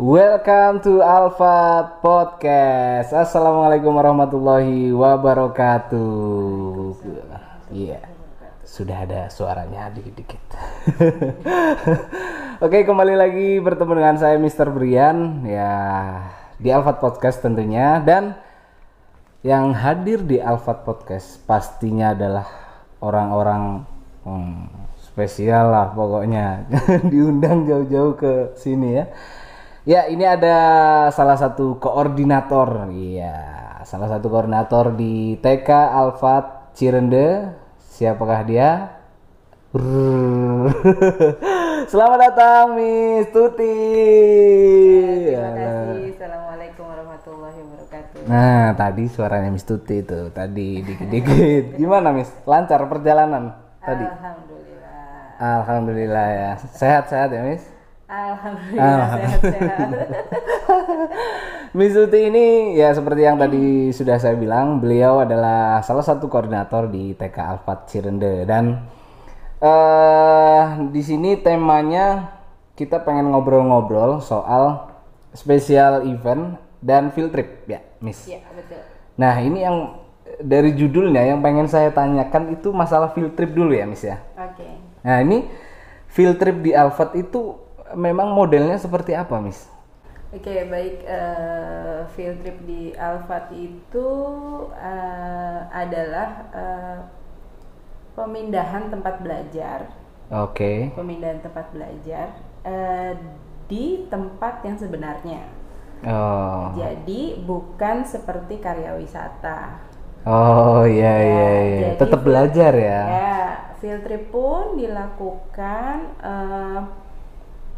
Welcome to Alpha Podcast. Assalamualaikum warahmatullahi wabarakatuh. Iya, sudah ada suaranya dikit-dikit. Oke, kembali lagi bertemu dengan saya Mr. Brian ya di Alpha Podcast tentunya dan yang hadir di Alpha Podcast pastinya adalah orang-orang hmm, spesial lah pokoknya diundang jauh-jauh ke sini ya. Ya, ini ada salah satu koordinator. Iya, salah satu koordinator di TK Alfat Cirende. Siapakah dia? Selamat datang Miss Tuti. Terima kasih. Assalamualaikum warahmatullahi wabarakatuh. Nah, tadi suaranya Miss Tuti itu tadi dikit-dikit. Gimana Miss? Lancar perjalanan tadi? Alhamdulillah. Alhamdulillah ya. Sehat-sehat ya Miss? Alhamdulillah sehat-sehat. Miss Tuti ini ya seperti yang tadi sudah saya bilang, beliau adalah salah satu koordinator di TK Alfat Cirende dan eh di sini temanya kita pengen ngobrol-ngobrol soal spesial event dan field trip ya, Miss. Iya betul. Nah, ini yang dari judulnya yang pengen saya tanyakan itu masalah field trip dulu ya, Miss ya. Oke. Nah, ini field trip di Alfat itu memang modelnya seperti apa, Miss? Oke baik eh, field trip di Alfat itu eh, adalah eh, pemindahan tempat belajar, Oke. pemindahan tempat belajar eh, di tempat yang sebenarnya. Oh. Jadi bukan seperti karya wisata. Oh, iya iya iya. jadi Tetap belajar ya. Ya, field trip pun dilakukan eh,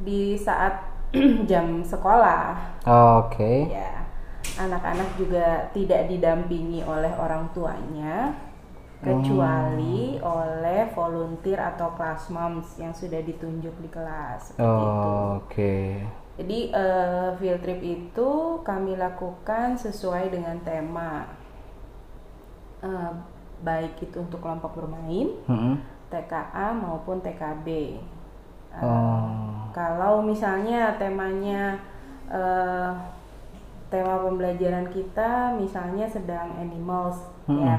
di saat jam sekolah. Oke. Ya, anak-anak juga tidak didampingi oleh orang tuanya, kecuali oleh volunteer atau class moms yang sudah ditunjuk di kelas. Itu. Oke. Jadi eh, field trip itu kami lakukan sesuai dengan tema, Eh, baik itu untuk kelompok bermain, Mm-mm. TKA maupun TKB. Eh, Oh. Kalau misalnya temanya eh, tema pembelajaran kita misalnya sedang animals Mm-mm. ya.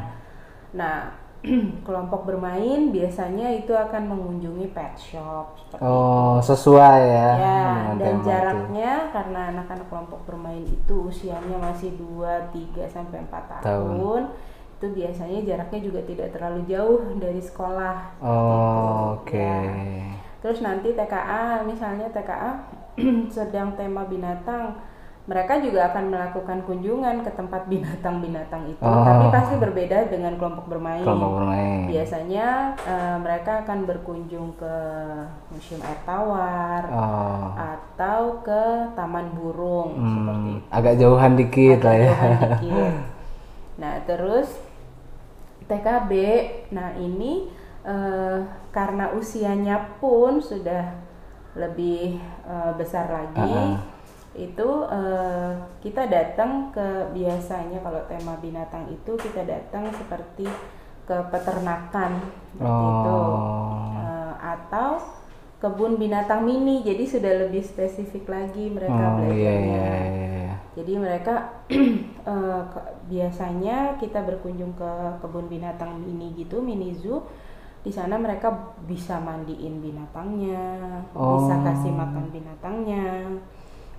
Nah, kelompok bermain biasanya itu akan mengunjungi pet shop Oh, sesuai ya, Ya, dan tema itu. jaraknya karena anak-anak kelompok bermain itu usianya masih 2, 3 sampai 4 tahun. Tahun. Itu biasanya jaraknya juga tidak terlalu jauh dari sekolah. Oh, oke. ya. Terus nanti TKA, misalnya TKA sedang tema binatang, mereka juga akan melakukan kunjungan ke tempat binatang-binatang itu, Oh. tapi pasti berbeda dengan kelompok bermain. Kelompok bermain. Biasanya eh, mereka akan berkunjung ke Museum Air Tawar Oh. atau ke Taman Burung seperti Hmm, itu. agak jauhan dikit lah ya. Dikit. Nah, terus TKB, nah ini eh, karena usianya pun sudah lebih eh, besar lagi, Ah. itu eh, kita datang ke biasanya kalau tema binatang itu kita datang seperti ke peternakan seperti itu Oh. Eh, atau kebun binatang mini, jadi sudah lebih spesifik lagi mereka Oh, iya belajarnya. iya iya. Jadi mereka ke- biasanya kita berkunjung ke kebun binatang mini gitu, mini zoo. Di sana mereka bisa mandiin binatangnya, bisa Oh. kasih makan binatangnya.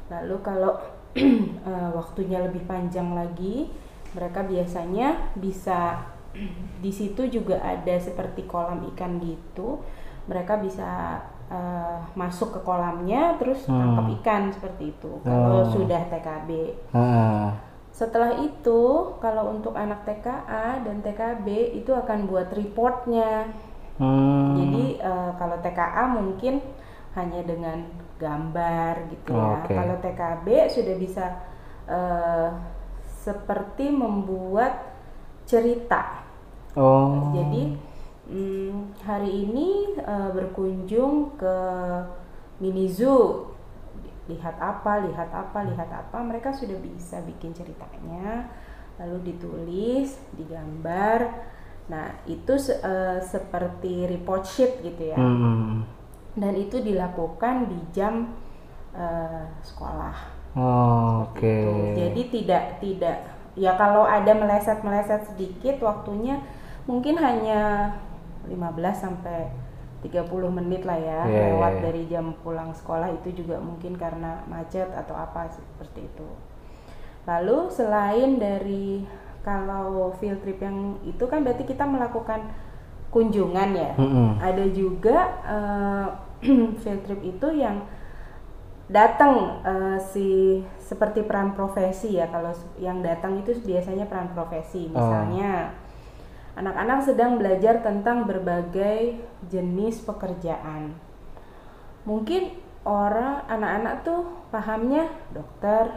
Lalu kalau eh, waktunya lebih panjang lagi, mereka biasanya bisa di situ juga ada seperti kolam ikan gitu. Mereka bisa eh, masuk ke kolamnya terus Hmm. tangkap ikan seperti itu. Kalau Oh. sudah TKB. Ah. Setelah itu, kalau untuk anak TKA dan TKB itu akan buat reportnya. Hmm. Jadi eh, kalau TKA mungkin hanya dengan gambar gitu ya. Oke. Kalau TKB sudah bisa eh, seperti membuat cerita. Oh. Jadi mm, hari ini eh, berkunjung ke mini zoo, lihat apa, lihat apa, lihat apa. Mereka sudah bisa bikin ceritanya, lalu ditulis, digambar. Nah itu se- eh, seperti report sheet gitu ya. Hmm. Dan itu dilakukan di jam eh, sekolah. Oh, Oke. Gitu. Jadi tidak tidak ya kalau ada meleset-meleset sedikit waktunya mungkin hanya 15 sampai 30 menit lah ya Iya, iya, lewat iya. dari jam pulang sekolah itu juga mungkin karena macet atau apa seperti itu. Lalu selain dari kalau field trip yang itu kan berarti kita melakukan kunjungan ya. Mm-mm. Ada juga eh, field trip itu yang datang eh, si seperti peran profesi ya kalau yang datang itu biasanya peran profesi misalnya anak-anak sedang belajar tentang berbagai jenis pekerjaan mungkin orang anak-anak tuh pahamnya dokter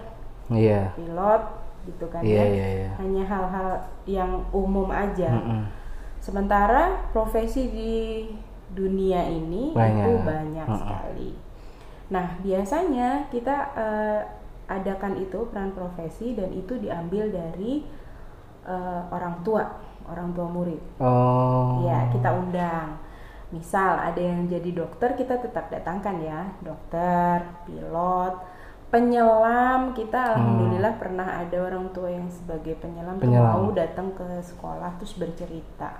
Iya. pilot gitu kan Iya, ya iya, iya. hanya hal-hal yang umum aja Mm-mm. Sementara profesi di dunia ini itu Banyak. banyak Mm-mm. sekali. Nah, biasanya kita eh, adakan itu peran profesi dan itu diambil dari eh, orang tua, orang tua murid. Oh. Ya, kita undang. Misal ada yang jadi dokter, kita tetap datangkan ya, dokter, pilot, penyelam. Kita alhamdulillah pernah ada orang tua yang sebagai penyelam, tuh Penyelam. mau datang ke sekolah terus bercerita.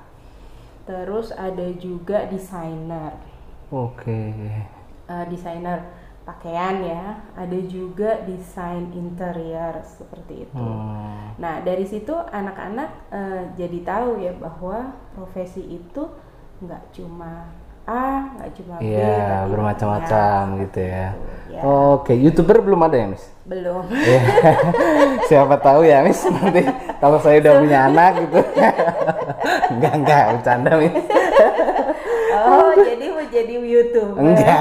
Terus ada juga desainer, Oke. Eh, desainer pakaian ya. Ada juga desain interior seperti itu. Hmm. Nah, dari situ anak-anak eh, jadi tahu ya bahwa profesi itu nggak cuma A, nggak cuma B, Iya, bermacam-macam gitu ya. Ya. Oke, youtuber belum ada ya, Miss? Belum. Iya. Siapa tahu ya, Miss nanti kalau saya udah punya anak gitu. enggak, enggak, bercanda, Miss. Oh, jadi mau jadi YouTuber. Enggak.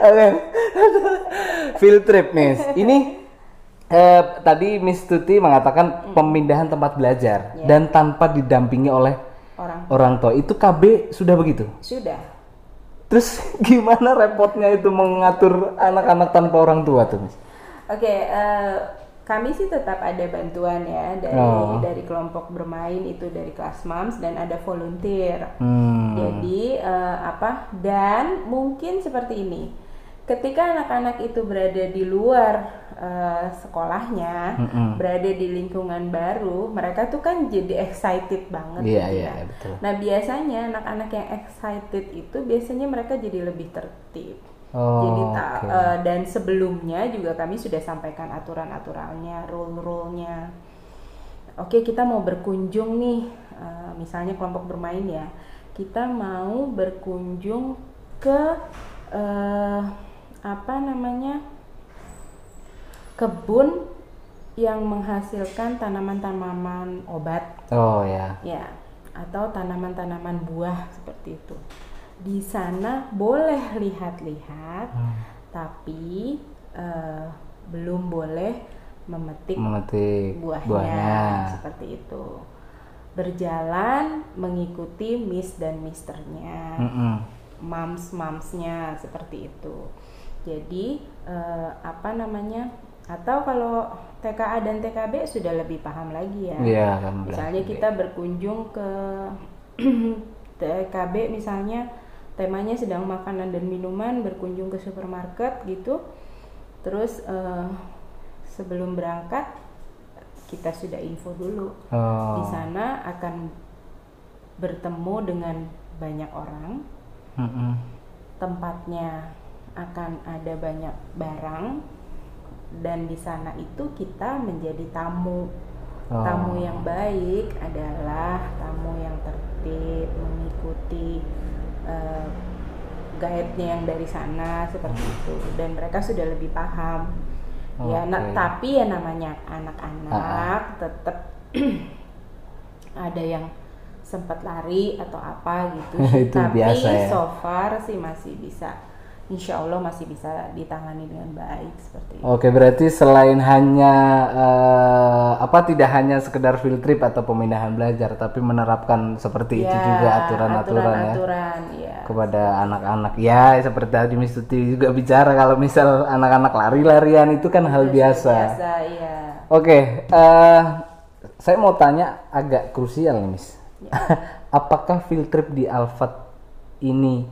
Oke. Field trip, Miss. Ini eh, tadi Miss Tuti mengatakan pemindahan tempat belajar Ya. dan tanpa didampingi oleh Orang orang tua. Itu KB sudah begitu. sudah. Terus gimana repotnya itu mengatur anak-anak tanpa orang tua tuh, Miss? Oke, eh, kami sih tetap ada bantuan ya dari Oh. dari kelompok bermain itu dari kelas moms dan ada volunteer. Hmm. Jadi eh, apa? Dan mungkin seperti ini. Ketika anak-anak itu berada di luar eh, sekolahnya, Mm-mm. berada di lingkungan baru, mereka tuh kan jadi excited banget Iya, gitu iya, ya. iya, betul. Nah, biasanya anak-anak yang excited itu biasanya mereka jadi lebih tertib. Oh, Jadi ta- oke. eh, dan sebelumnya juga kami sudah sampaikan aturan-aturannya, rule-rule-nya. Oke, kita mau berkunjung nih, eh, misalnya kelompok bermain ya. Kita mau berkunjung ke eh, apa namanya kebun yang menghasilkan tanaman-tanaman obat Oh ya. ya atau tanaman-tanaman buah seperti itu di sana boleh lihat-lihat Hmm. tapi eh, belum boleh memetik Memetik buahnya, buahnya. seperti itu berjalan mengikuti miss dan misternya Mm-mm. mams mamsnya seperti itu jadi eh, apa namanya atau kalau TKA dan TKB sudah lebih paham lagi ya. Iya, misalnya kita berkunjung ke TKB misalnya temanya sedang makanan dan minuman berkunjung ke supermarket gitu. Terus eh, sebelum berangkat kita sudah info dulu. Oh. di sana akan bertemu dengan banyak orang. Mm-mm. tempatnya akan ada banyak barang dan di sana itu kita menjadi tamu. Oh. tamu yang baik adalah tamu yang tertib mengikuti eh, guide-nya yang dari sana seperti itu. Dan mereka sudah lebih paham. Ya nah, Oke. tapi ya namanya anak-anak tetap ada yang sempat lari atau apa gitu. Itu tapi biasa ya. so far sih masih bisa insya Allah masih bisa ditangani dengan baik seperti itu Oke, berarti selain hanya eh, apa tidak hanya sekedar field trip atau pemindahan belajar, tapi menerapkan seperti itu Ya, juga aturan-aturan ya ya. kepada anak-anak. Ya, seperti tadi Miss Tuti juga bicara kalau misal anak-anak lari-larian itu kan hal biasa. biasa ya Oke, eh, saya mau tanya agak krusial nih, Miss. Ya. Apakah field trip di Alfat ini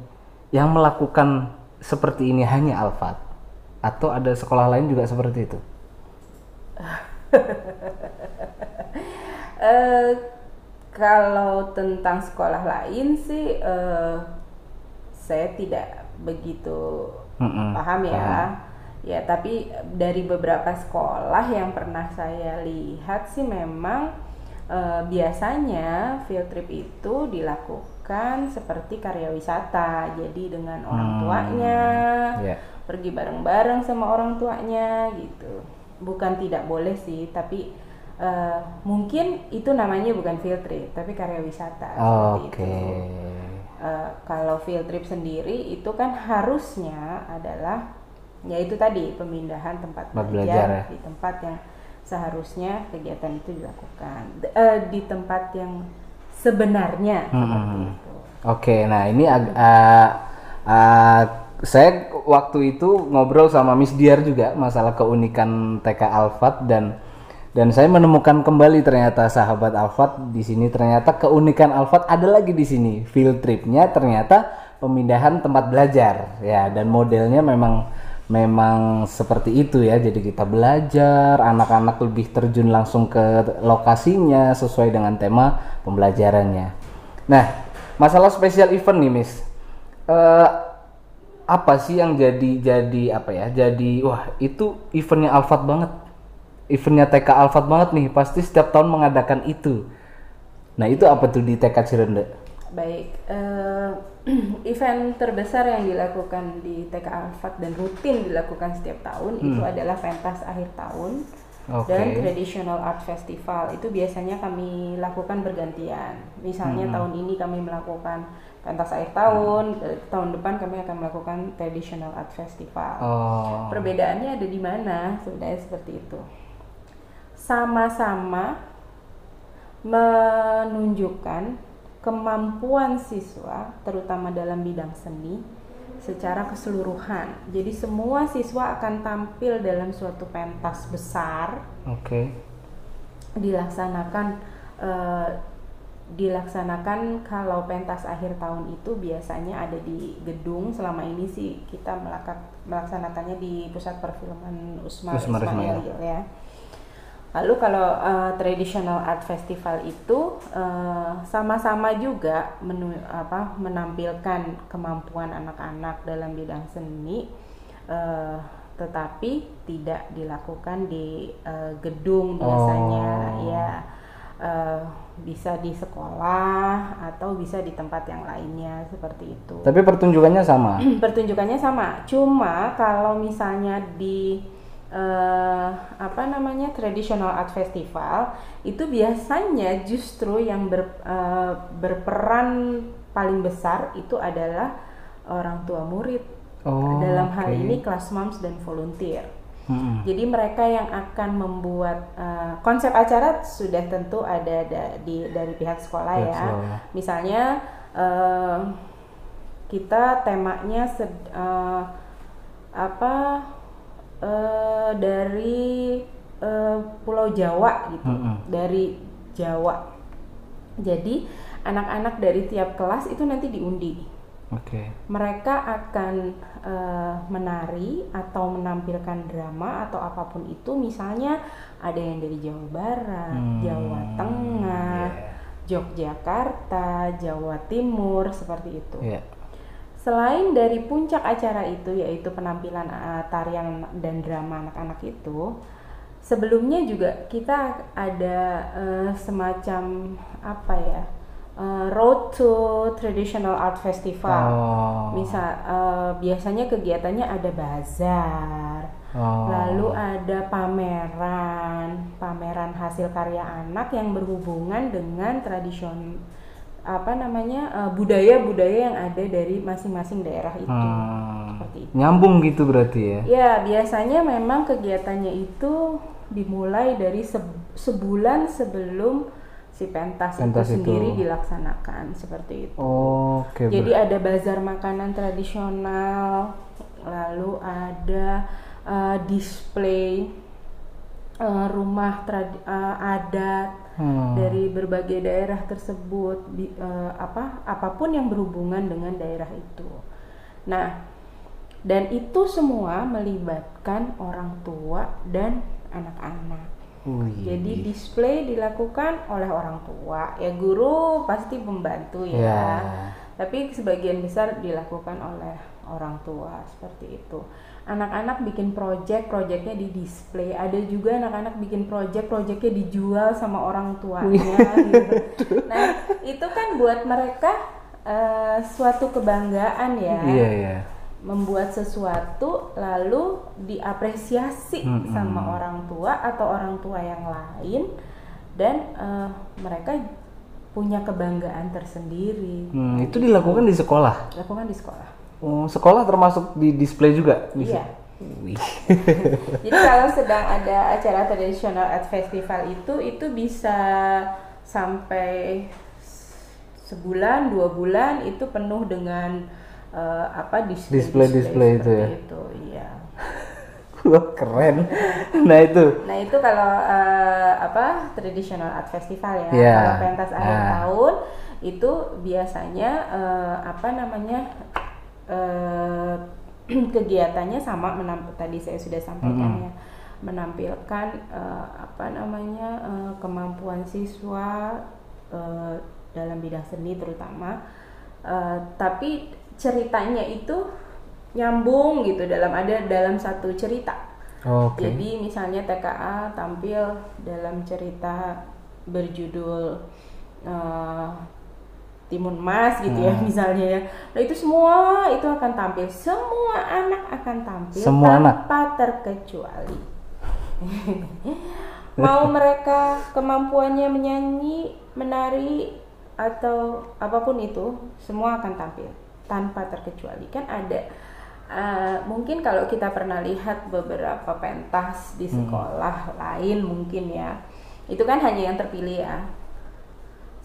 yang melakukan seperti ini hanya Alfat? atau ada sekolah lain juga seperti itu? Eh, kalau tentang sekolah lain sih eh, saya tidak begitu Mm-mm, paham ya. paham. Ya, tapi dari beberapa sekolah yang pernah saya lihat sih memang eh, biasanya field trip itu dilakukan seperti karya wisata. Jadi dengan orang Hmm, tuanya, ya. pergi bareng-bareng sama orang tuanya gitu. Bukan tidak boleh sih, tapi eh, mungkin itu namanya bukan field trip, tapi karya wisata seperti Oke. itu. Eh, kalau field trip sendiri itu kan harusnya adalah ya itu tadi pemindahan tempat belajar, belajar ya. di tempat yang seharusnya kegiatan itu dilakukan eh, di tempat yang sebenarnya. Hmm. Oke, nah ini uh, uh, saya waktu itu ngobrol sama Miss Diar juga masalah keunikan TK Alfat dan dan saya menemukan kembali ternyata sahabat Alfat di sini. Ternyata keunikan Alfat ada lagi di sini. Field tripnya ternyata pemindahan tempat belajar. Ya dan modelnya memang memang seperti itu ya. Jadi kita belajar anak-anak lebih terjun langsung ke lokasinya sesuai dengan tema pembelajarannya. Nah masalah special event nih Miss. Eh, apa sih yang jadi jadi apa ya? Jadi wah itu eventnya Alfat banget. Eventnya TK Alfat banget nih. Pasti setiap tahun mengadakan itu. Nah itu apa tuh di TK Cirende Baik, eh, event terbesar yang dilakukan di TK Alfat dan rutin dilakukan setiap tahun itu adalah pentas akhir tahun Oke. dan traditional art festival. Itu biasanya kami lakukan bergantian. Misalnya tahun ini kami melakukan pentas akhir tahun, eh, tahun depan kami akan melakukan traditional art festival. oh Perbedaannya ada di mana? Sebenarnya seperti itu. Sama-sama menunjukkan kemampuan siswa, terutama dalam bidang seni, secara keseluruhan. Jadi semua siswa akan tampil dalam suatu pentas besar oke dilaksanakan eh, dilaksanakan kalau pentas akhir tahun itu biasanya ada di gedung selama ini sih kita melaksanakannya di pusat perfilman Usmar, Usmar Ismail Ismail. ya. Lalu kalau eh, traditional art festival itu eh, sama-sama juga menu- apa, menampilkan kemampuan anak-anak dalam bidang seni, eh, tetapi tidak dilakukan di eh, gedung biasanya, Oh. ya eh, bisa di sekolah atau bisa di tempat yang lainnya seperti itu. Tapi pertunjukannya sama? Pertunjukannya sama. Cuma kalau misalnya di eh, apa namanya traditional art festival itu biasanya justru yang ber- eh, berperan paling besar itu adalah orang tua murid Oh, dalam hal ini kelas moms dan volunteer Mm-mm. jadi mereka yang akan membuat eh, konsep acara sudah tentu ada da- di dari pihak sekolah Pihak ya. sekolah. Misalnya eh, kita temanya sed- eh, apa eh, dari eh, Pulau Jawa gitu, Mm-mm. dari Jawa. Jadi anak-anak dari tiap kelas itu nanti diundi oke mereka akan eh, menari atau menampilkan drama atau apa pun itu misalnya ada yang dari Jawa Barat, Hmm, Jawa Tengah, iya. Yogyakarta, Jawa Timur seperti itu. Iya. Selain dari puncak acara itu yaitu penampilan eh, tarian dan drama anak-anak itu, sebelumnya juga kita ada eh, semacam apa ya? eh, road to traditional art festival. Oh. Misal eh, biasanya kegiatannya ada bazar, Oh. lalu ada pameran, pameran hasil karya anak yang berhubungan dengan tradision apa namanya eh, budaya-budaya yang ada dari masing-masing daerah itu. Hmm. Seperti itu. Nyambung gitu berarti ya. Ya, biasanya memang kegiatannya itu dimulai dari se- sebulan sebelum si pentas, Pentas itu sendiri itu. dilaksanakan seperti itu. Oke. Jadi ber- ada bazar makanan tradisional, lalu ada eh, display eh, rumah tradi- eh, adat Hmm. dari berbagai daerah tersebut, bi- eh, apa apa pun yang berhubungan dengan daerah itu. Nah, dan itu semua melibatkan orang tua dan anak-anak. Wih. Jadi display dilakukan oleh orang tua, ya guru pasti membantu ya. Ya. Tapi sebagian besar dilakukan oleh orang tua seperti itu. Anak-anak bikin project, projectnya di display. Ada juga anak-anak bikin project, projectnya dijual sama orang tuanya. gitu. Nah itu kan buat mereka eh, suatu kebanggaan ya Iya iya. membuat sesuatu lalu diapresiasi Mm-mm. sama orang tua atau orang tua yang lain dan eh, mereka punya kebanggaan tersendiri Hmm, itu dilakukan di sekolah. lakukan di sekolah Oh, sekolah termasuk di display juga. bisa? Iya. Wih. jadi kalau sedang ada acara tradisional art festival itu itu bisa sampai sebulan dua bulan itu penuh dengan eh, apa display Display-display itu seperti ya? itu iya Wah, keren. Nah, itu. Nah itu kalau eh, apa traditional art festival ya. Iya. Kalau pentas akhir Nah. tahun itu biasanya eh, apa namanya eh, kegiatannya sama menamp- tadi saya sudah sampaikan ya menampilkan eh, apa namanya eh, kemampuan siswa eh, dalam bidang seni terutama. Eh, tapi ceritanya itu nyambung gitu dalam ada dalam satu cerita. Oke. Jadi misalnya TKA tampil dalam cerita berjudul eh, Timun Mas gitu ya Hmm. misalnya ya. Nah itu semua itu akan tampil, semua anak akan tampil Semua anak? tanpa terkecuali. Mau mereka kemampuannya menyanyi, menari atau apa pun itu, semua akan tampil tanpa terkecuali. Kan ada eh, mungkin kalau kita pernah lihat beberapa pentas di Hmm. sekolah lain mungkin ya. Itu kan hanya yang terpilih ya.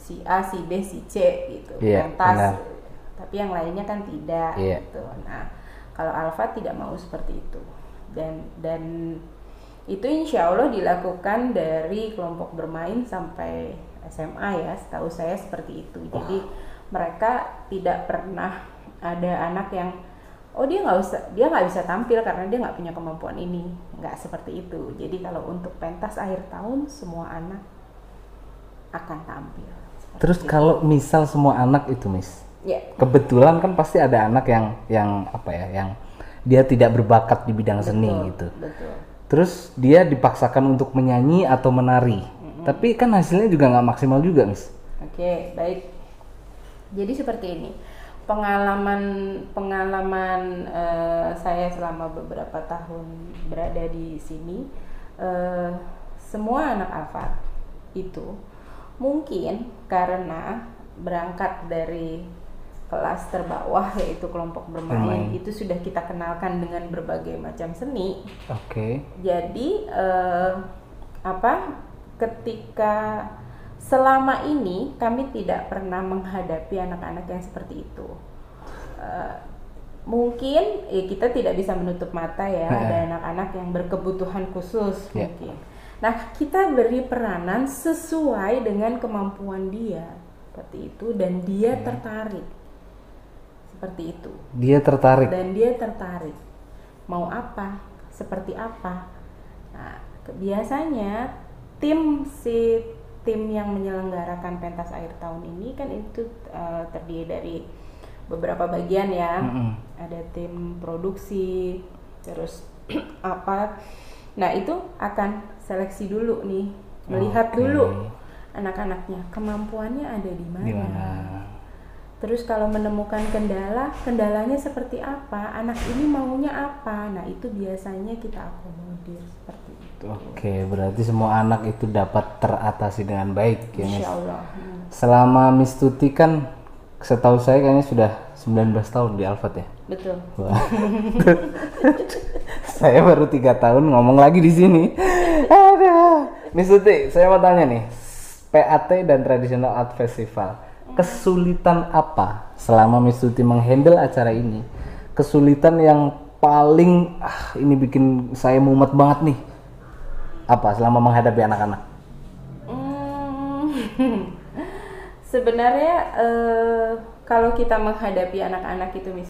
Si A, si B, si C gitu. Iya, pentas. Tapi yang lainnya kan tidak Iya. gitu. Nah, kalau Alfa tidak mau seperti itu. Dan dan itu insya Allah dilakukan dari kelompok bermain sampai SMA ya setahu saya seperti itu jadi mereka tidak pernah ada anak yang oh dia nggak usah dia nggak bisa tampil karena dia nggak punya kemampuan ini nggak seperti itu jadi kalau untuk pentas akhir tahun semua anak akan tampil Terus kalau misal semua anak itu, Miss. ya Kebetulan kan pasti ada anak yang yang apa ya, yang dia tidak berbakat di bidang seni betul, gitu. betul Terus dia dipaksakan untuk menyanyi atau menari. Tapi kan hasilnya juga nggak maksimal juga, Miss. Oke, baik. Jadi seperti ini. Pengalaman pengalaman eh, saya selama beberapa tahun berada di sini eh, semua anak Alfa itu mungkin karena berangkat dari kelas terbawah yaitu kelompok bermain itu sudah kita kenalkan dengan berbagai macam seni Oke. jadi eh, apa? Ketika selama ini kami tidak pernah menghadapi anak-anak yang seperti itu. Eh, mungkin ya kita tidak bisa menutup mata ya ada anak-anak yang berkebutuhan khusus Ya. mungkin. Nah kita beri peranan sesuai dengan kemampuan dia. Seperti itu dan dia tertarik. Seperti itu. Dia tertarik. dan dia tertarik. Mau apa? Seperti apa? Nah biasanya tim si tim yang menyelenggarakan pentas akhir tahun ini kan itu eh, terdiri dari beberapa bagian ya. Mm-mm. ada tim produksi terus apa nah itu akan seleksi dulu nih melihat Oke. dulu anak-anaknya kemampuannya ada di mana Gimana? Terus kalau menemukan kendala, kendalanya seperti apa? Anak ini maunya apa? Nah, itu biasanya kita akomodir seperti itu. Oke, berarti semua anak itu dapat teratasi dengan baik ya. Insya Allah. Hmm. Selama Miss Tuti kan setahu saya kayaknya sudah 19 tahun di Alfat ya. Betul. Wah. saya baru tiga tahun ngomong lagi di sini. Aduh. Miss Tuti, saya mau tanya nih, PAT dan Traditional Art Festival, kesulitan apa selama Miss Tuti menghandle acara ini? Kesulitan yang paling ah ini bikin saya mumet banget nih. Apa selama menghadapi anak-anak? Hmm. Sebenarnya eh, kalau kita menghadapi anak-anak itu